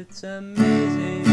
it's amazing.